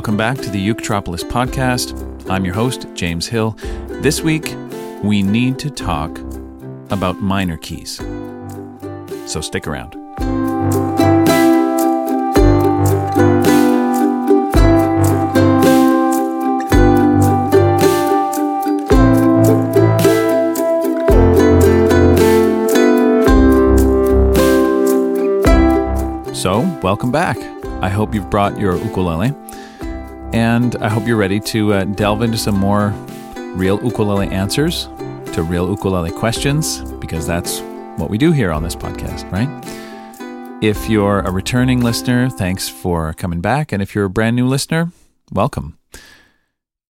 Welcome back to the Uketropolis podcast. I'm your host, James Hill. This week, we need to talk about minor keys. So stick around. So, welcome back. I hope you've brought your ukulele, and I hope you're ready to uh, delve into some more real ukulele answers to real ukulele questions, because that's what we do here on this podcast, right? If you're a returning listener, thanks for coming back. And if you're a brand new listener, welcome.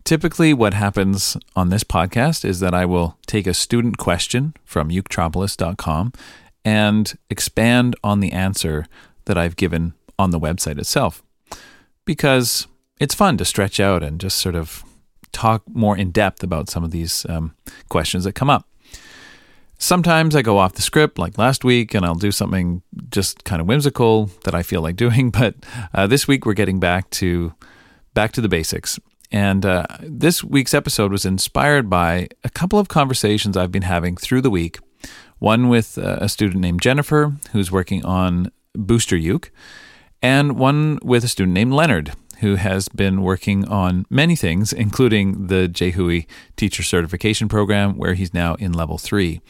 Typically, what happens on this podcast is that I will take a student question from uketropolis.com and expand on the answer that I've given on the website itself because it's fun to stretch out and just sort of talk more in depth about some of these um, questions that come up. Sometimes I go off the script, like last week, and I'll do something just kind of whimsical that I feel like doing. But uh, this week we're getting back to back to the basics. And uh, this week's episode was inspired by a couple of conversations I've been having through the week. One with uh, a student named Jennifer, who's working on Booster Uke, and one with a student named Leonard, who has been working on many things, including the JHUI Teacher Certification Program, where he's now in level three.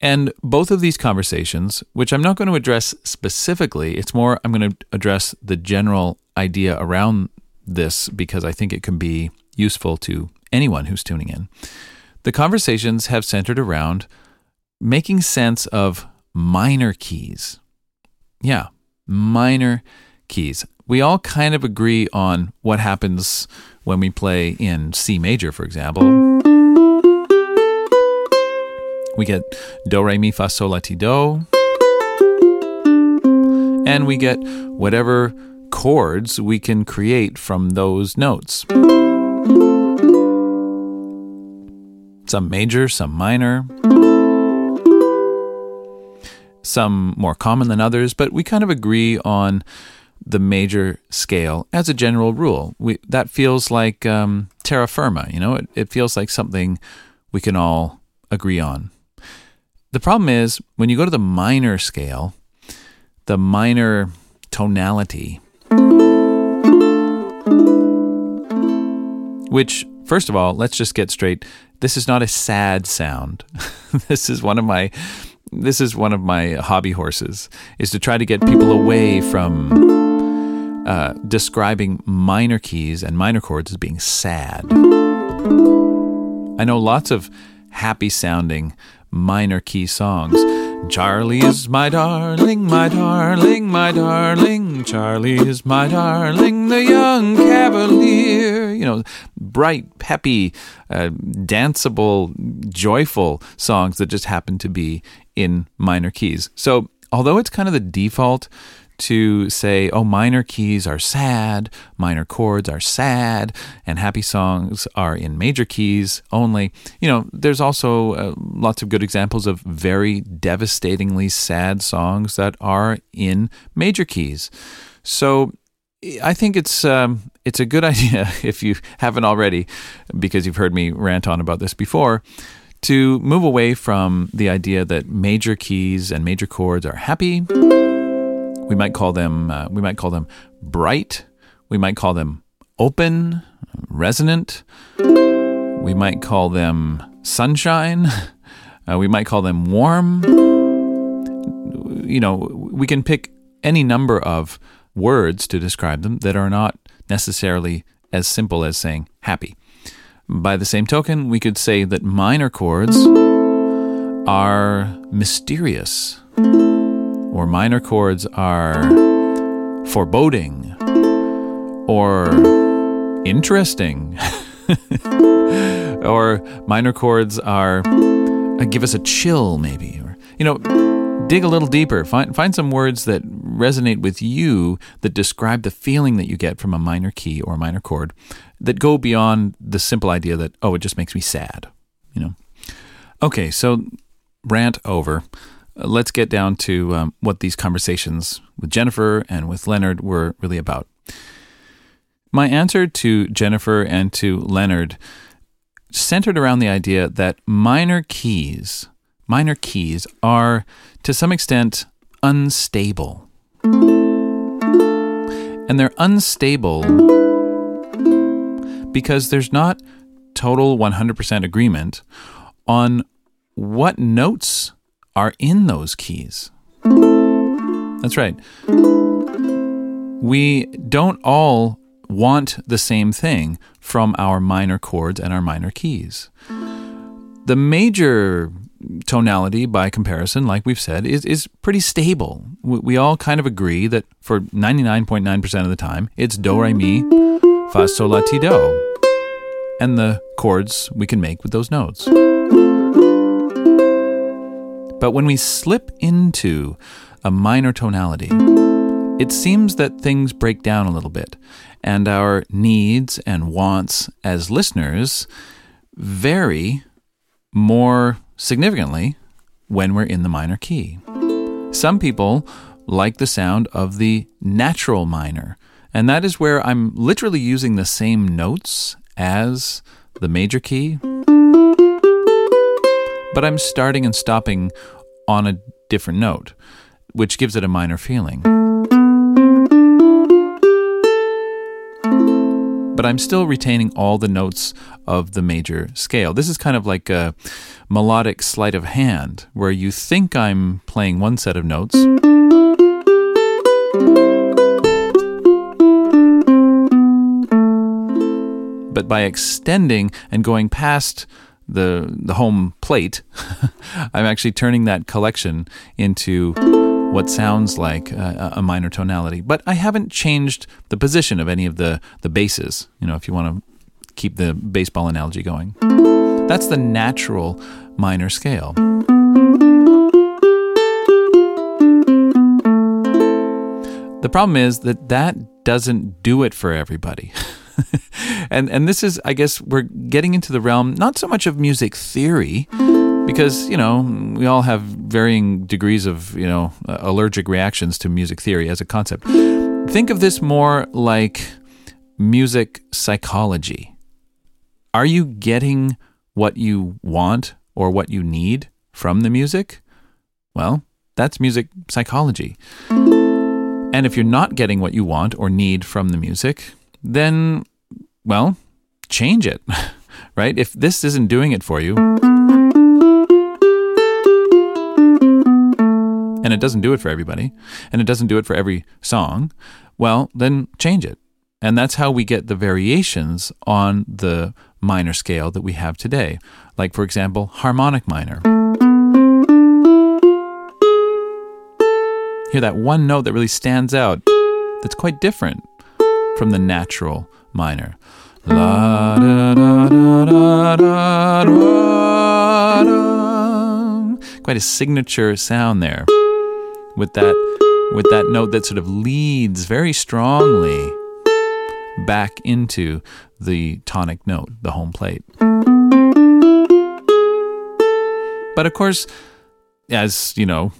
And both of these conversations, which I'm not going to address specifically, it's more I'm going to address the general idea around this because I think it can be useful to anyone who's tuning in. The conversations have centered around making sense of minor keys. Yeah, minor keys. We all kind of agree on what happens when we play in C major, for example. We get do, re, mi, fa, sol, la, ti, do. And we get whatever chords we can create from those notes. Some major, some minor some more common than others, but we kind of agree on the major scale as a general rule. We, that feels like um, terra firma, you know, it, it feels like something we can all agree on. The problem is when you go to the minor scale, the minor tonality, which, first of all, let's just get straight. This is not a sad sound. this is one of my this is one of my hobby horses is to try to get people away from uh, describing minor keys and minor chords as being sad. I know lots of happy sounding minor key songs. Charlie is my darling, my darling, my darling. Charlie is my darling, the young cavalier. You know, bright, peppy, uh, danceable, joyful songs that just happen to be in minor keys. So, although it's kind of the default to say, oh, minor keys are sad, minor chords are sad, and happy songs are in major keys only. You know, there's also uh, lots of good examples of very devastatingly sad songs that are in major keys. So I think it's um, it's a good idea if you haven't already, because you've heard me rant on about this before to move away from the idea that major keys and major chords are happy. We might call them uh, we might call them bright. We might call them open, resonant. We might call them sunshine. Uh, we might call them warm. You know, we can pick any number of words to describe them that are not necessarily as simple as saying happy. By the same token, we could say that minor chords are mysterious, or minor chords are foreboding, or interesting, or minor chords are uh, give us a chill, maybe, or you know dig a little deeper. Find find some words that resonate with you that describe the feeling that you get from a minor key or a minor chord, that go beyond the simple idea that, oh, it just makes me sad, you know? Okay, so rant over. Uh, let's get down to um, what these conversations with Jennifer and with Leonard were really about. My answer to Jennifer and to Leonard centered around the idea that minor keys, minor keys are to some extent unstable. And they're unstable because there's not total 100% agreement on what notes are in those keys. That's right. We don't all want the same thing from our minor chords and our minor keys. The major tonality, by comparison, like we've said, is, is pretty stable. We, we all kind of agree that for 99.9% of the time, it's Do, Re, Mi, Fa, Sol, La, Ti, Do. And the chords we can make with those notes. But when we slip into a minor tonality, it seems that things break down a little bit, and our needs and wants as listeners vary more significantly when we're in the minor key. Some people like the sound of the natural minor, and that is where I'm literally using the same notes as the major key, but I'm starting and stopping on a different note, which gives it a minor feeling. But I'm still retaining all the notes of the major scale. This is kind of like a melodic sleight of hand, where you think I'm playing one set of notes. But by extending and going past the the home plate, I'm actually turning that collection into what sounds like a, a, minor tonality. But I haven't changed the position of any of the the bases. You know, if you want to keep the baseball analogy going, that's the natural minor scale. The problem is that that doesn't do it for everybody. and and this is, I guess, we're getting into the realm not so much of music theory, because you know we all have varying degrees of you know allergic reactions to music theory as a concept. Think of this more like music psychology. Are you getting what you want or what you need from the music? Well, that's music psychology. And if you're not getting what you want or need from the music, then, well, change it, right? If this isn't doing it for you, and it doesn't do it for everybody, and it doesn't do it for every song, well, then change it. And that's how we get the variations on the minor scale that we have today. Like, for example, harmonic minor. Hear that one note that really stands out that's quite different from the natural minor. La da da da da da da. Quite a signature sound there. With that with that note that sort of leads very strongly back into the tonic note, the home plate. But of course, as you know,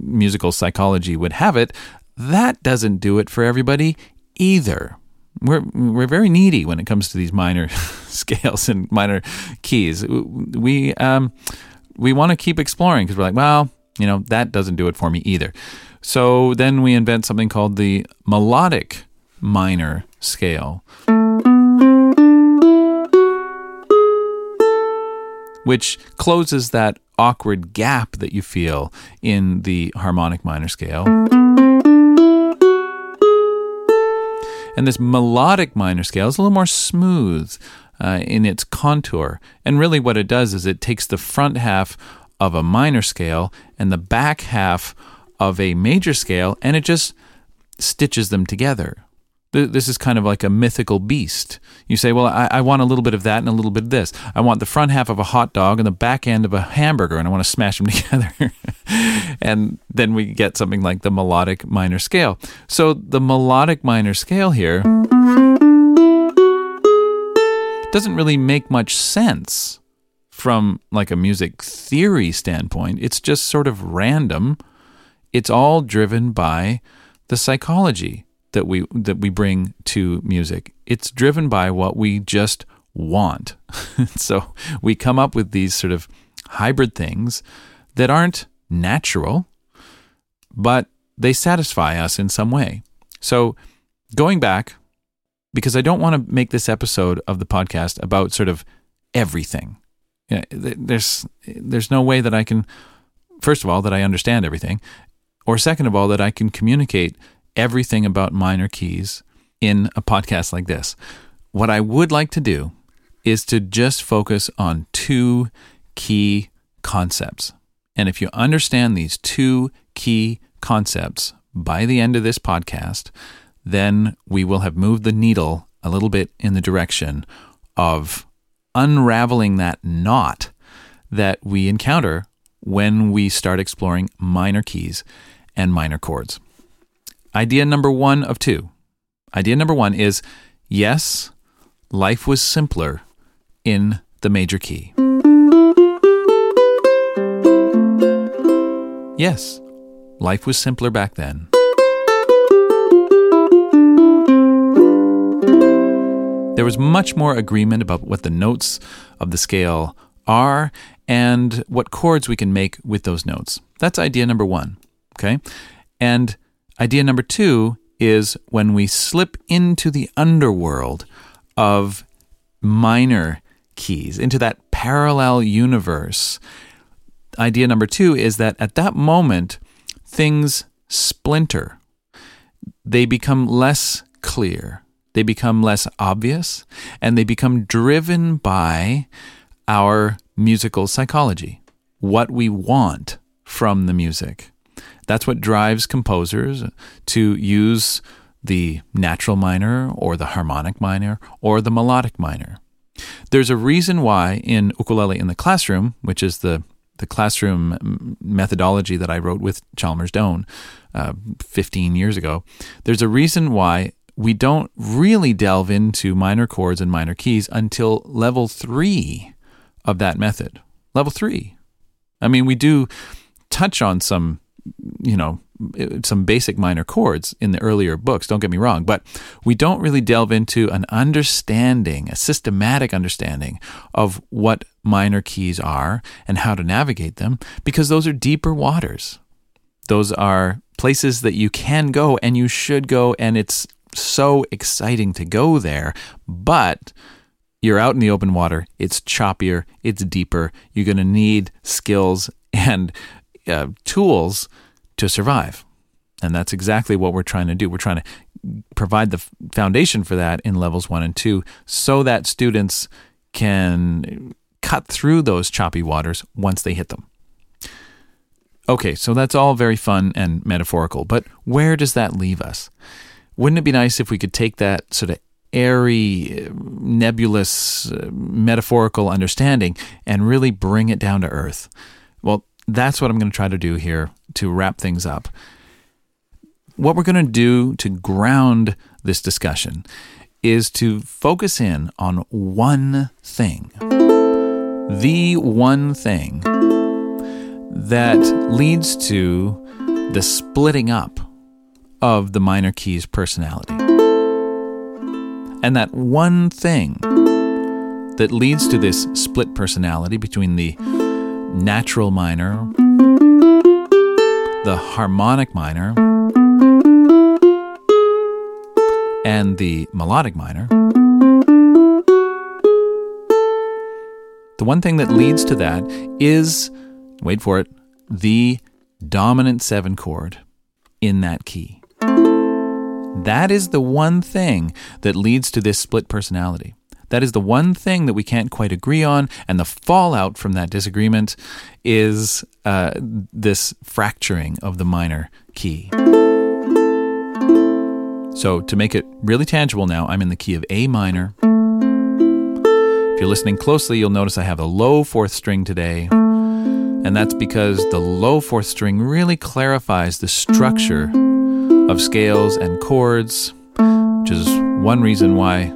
musical psychology would have it, that doesn't do it for everybody either. We're we're very needy when it comes to these minor scales and minor keys. We um we want to keep exploring because we're like, well, you know, that doesn't do it for me either. So then we invent something called the melodic minor scale, which closes that awkward gap that you feel in the harmonic minor scale. And this melodic minor scale is a little more smooth uh, in its contour. And really, what it does is it takes the front half of a minor scale and the back half of a major scale and it just stitches them together this is kind of like a mythical beast. You say, well, I, I, want a little bit of that and a little bit of this. I want the front half of a hot dog and the back end of a hamburger, and I want to smash them together. and then we get something like the melodic minor scale. So the melodic minor scale here doesn't really make much sense from like a music theory standpoint. It's just sort of random. It's all driven by the psychology that we that we bring to music. It's driven by what we just want. so we come up with these sort of hybrid things that aren't natural, but they satisfy us in some way. So going back, because I don't want to make this episode of the podcast about sort of everything. You know, there's there's no way that I can first of all that I understand everything, or second of all that I can communicate everything about minor keys in a podcast like this. What I would like to do is to just focus on two key concepts. And if you understand these two key concepts by the end of this podcast, then we will have moved the needle a little bit in the direction of unraveling that knot that we encounter when we start exploring minor keys and minor chords. Idea number one of two. Idea number one is yes, life was simpler in the major key. Yes, life was simpler back then. There was much more agreement about what the notes of the scale are and what chords we can make with those notes. That's idea number one. Okay. And idea number two is when we slip into the underworld of minor keys, into that parallel universe. Idea number two is that at that moment, things splinter. They become less clear, they become less obvious, and they become driven by our musical psychology, what we want from the music. That's what drives composers to use the natural minor or the harmonic minor or the melodic minor. There's a reason why in Ukulele in the Classroom, which is the, the classroom methodology that I wrote with Chalmers Doane uh, 15 years ago, there's a reason why we don't really delve into minor chords and minor keys until level three of that method. Level three. I mean, we do touch on some, you know, some basic minor chords in the earlier books, don't get me wrong, but we don't really delve into an understanding, a systematic understanding of what minor keys are and how to navigate them, because those are deeper waters. Those are places that you can go and you should go, and it's so exciting to go there, but you're out in the open water. It's choppier, it's deeper. You're going to need skills and uh, tools to survive. And that's exactly what we're trying to do. We're trying to provide the foundation for that in levels one and two so that students can cut through those choppy waters once they hit them. Okay, so that's all very fun and metaphorical, but where does that leave us? Wouldn't it be nice if we could take that sort of airy, nebulous, uh, metaphorical understanding and really bring it down to earth. Well, that's what I'm going to try to do here to wrap things up. What we're going to do to ground this discussion is to focus in on one thing. The one thing that leads to the splitting up of the minor keys personality. And that one thing that leads to this split personality between the natural minor, the harmonic minor, and the melodic minor. The one thing that leads to that is, wait for it, the dominant seven chord in that key. That is the one thing that leads to this split personality. That is the one thing that we can't quite agree on, and the fallout from that disagreement is uh, this fracturing of the minor key. So, to make it really tangible now, I'm in the key of A minor. If you're listening closely, you'll notice I have a low fourth string today, and that's because the low fourth string really clarifies the structure of scales and chords, which is one reason why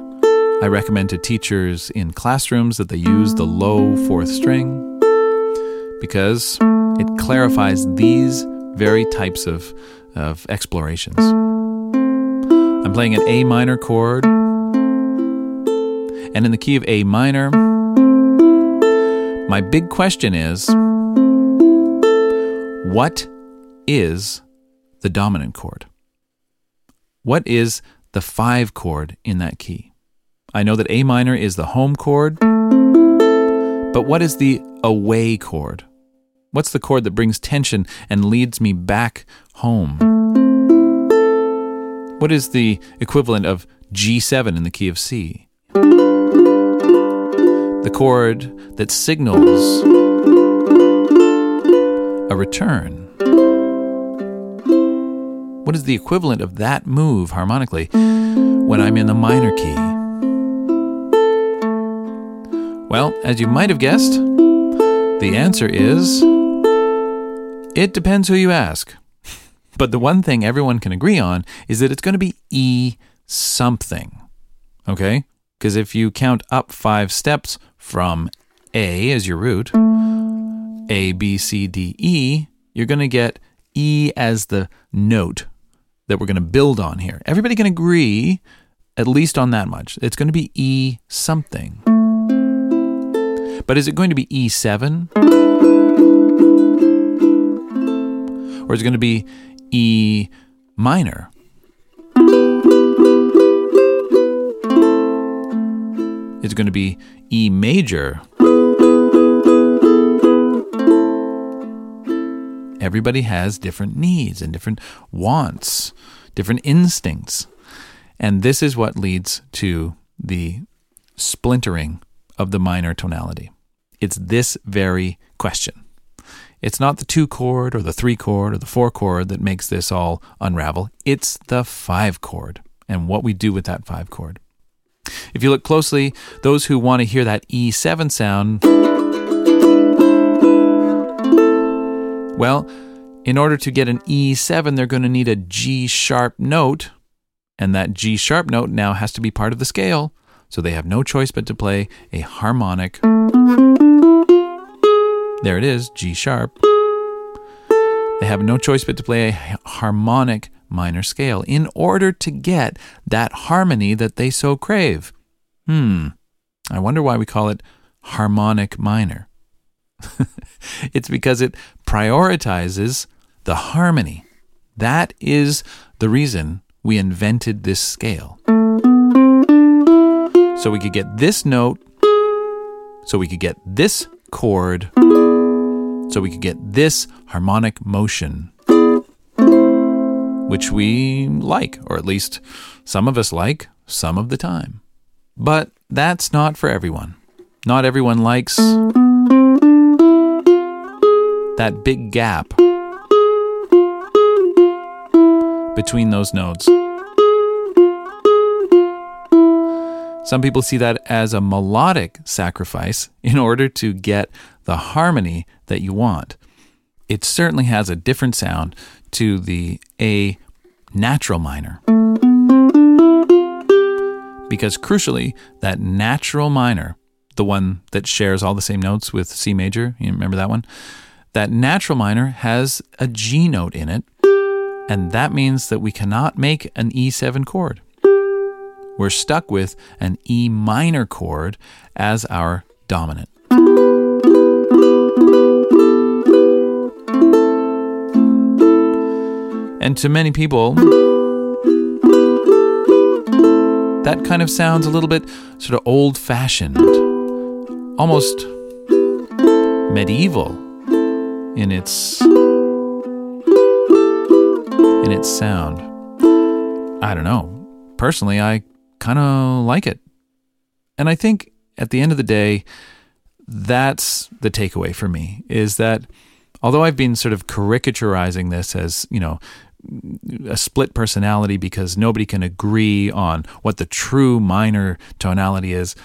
I recommend to teachers in classrooms that they use the low fourth string, because it clarifies these very types of, of explorations. I'm playing an A minor chord. And in the key of A minor, my big question is what is the dominant chord? What is the five chord in that key? I know that A minor is the home chord, but what is the away chord? What's the chord that brings tension and leads me back home? What is the equivalent of G7 in the key of C? The chord that signals a return. What is the equivalent of that move harmonically when I'm in the minor key? Well, as you might have guessed, the answer is it depends who you ask. But the one thing everyone can agree on is that it's going to be E something. Okay? Because if you count up five steps from A as your root, A, B, C, D, E, you're going to get E as the note that we're going to build on here. Everybody can agree, at least on that much. It's going to be E something. But is it going to be E7? Or is it going to be E minor? Is it going to be E major? Everybody has different needs and different wants, different instincts. And this is what leads to the splintering of the minor tonality. It's this very question. It's not the two chord or the three chord or the four chord that makes this all unravel. It's the five chord and what we do with that five chord. If you look closely, those who want to hear that E7 sound Well, in order to get an E7, they're going to need a G sharp note, and that G sharp note now has to be part of the scale, so they have no choice but to play a harmonic. There it is, G sharp. They have no choice but to play a harmonic minor scale in order to get that harmony that they so crave. Hmm, I wonder why we call it harmonic minor. it's because it prioritizes the harmony. That is the reason we invented this scale. So we could get this note, so we could get this chord, so we could get this harmonic motion, which we like, or at least some of us like some of the time. But that's not for everyone. Not everyone likes that big gap between those notes. Some people see that as a melodic sacrifice in order to get the harmony that you want. It certainly has a different sound to the A natural minor. Because crucially, that natural minor, the one that shares all the same notes with C major, you remember that one? that natural minor has a G note in it, and that means that we cannot make an E7 chord. We're stuck with an E minor chord as our dominant. And to many people, that kind of sounds a little bit sort of old fashioned, almost medieval in its in its sound. I don't know. Personally, I kind of like it. And I think at the end of the day, that's the takeaway for me is that although I've been sort of caricaturizing this as, you know, a split personality because nobody can agree on what the true minor tonality is,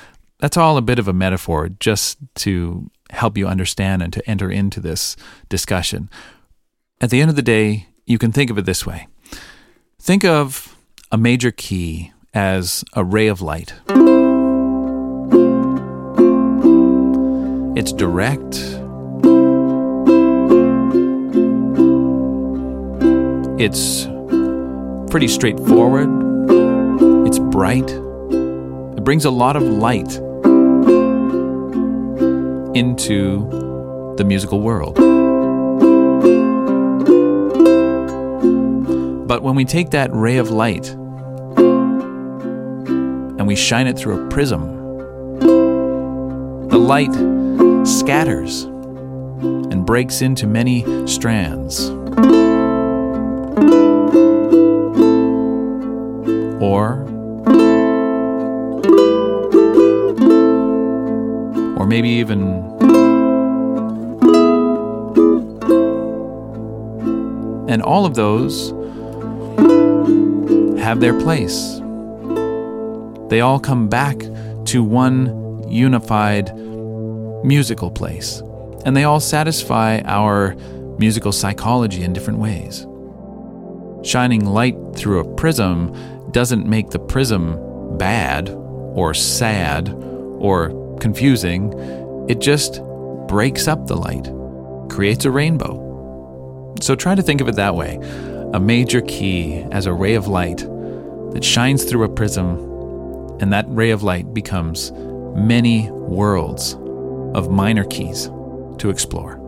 that's all a bit of a metaphor just to help you understand and to enter into this discussion. At the end of the day, you can think of it this way think of a major key as a ray of light. It's direct. It's pretty straightforward. It's bright. It brings a lot of light into the musical world. But when we take that ray of light we shine it through a prism, the light scatters and breaks into many strands. Or or maybe even and all of those have their place. They all come back to one unified musical place, and they all satisfy our musical psychology in different ways. Shining light through a prism doesn't make the prism bad or sad or confusing, it just breaks up the light, creates a rainbow. So try to think of it that way a major key as a ray of light that shines through a prism, and that ray of light becomes many worlds of minor keys to explore.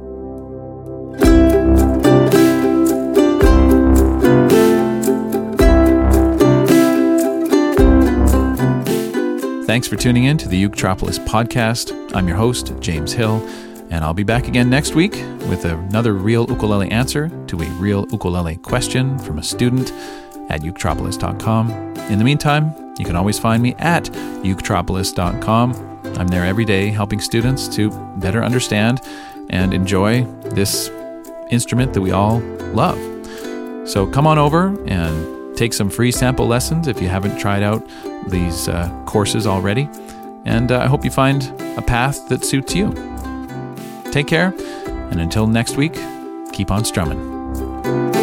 Thanks for tuning in to the Uketropolis podcast. I'm your host, James Hill, and I'll be back again next week with another real ukulele answer to a real ukulele question from a student at uketropolis.com. In the meantime, you can always find me at uketropolis.com. I'm there every day helping students to better understand and enjoy this instrument that we all love. So come on over and take some free sample lessons if you haven't tried out these uh, courses already. And uh, I hope you find a path that suits you. Take care, and until next week, keep on strumming.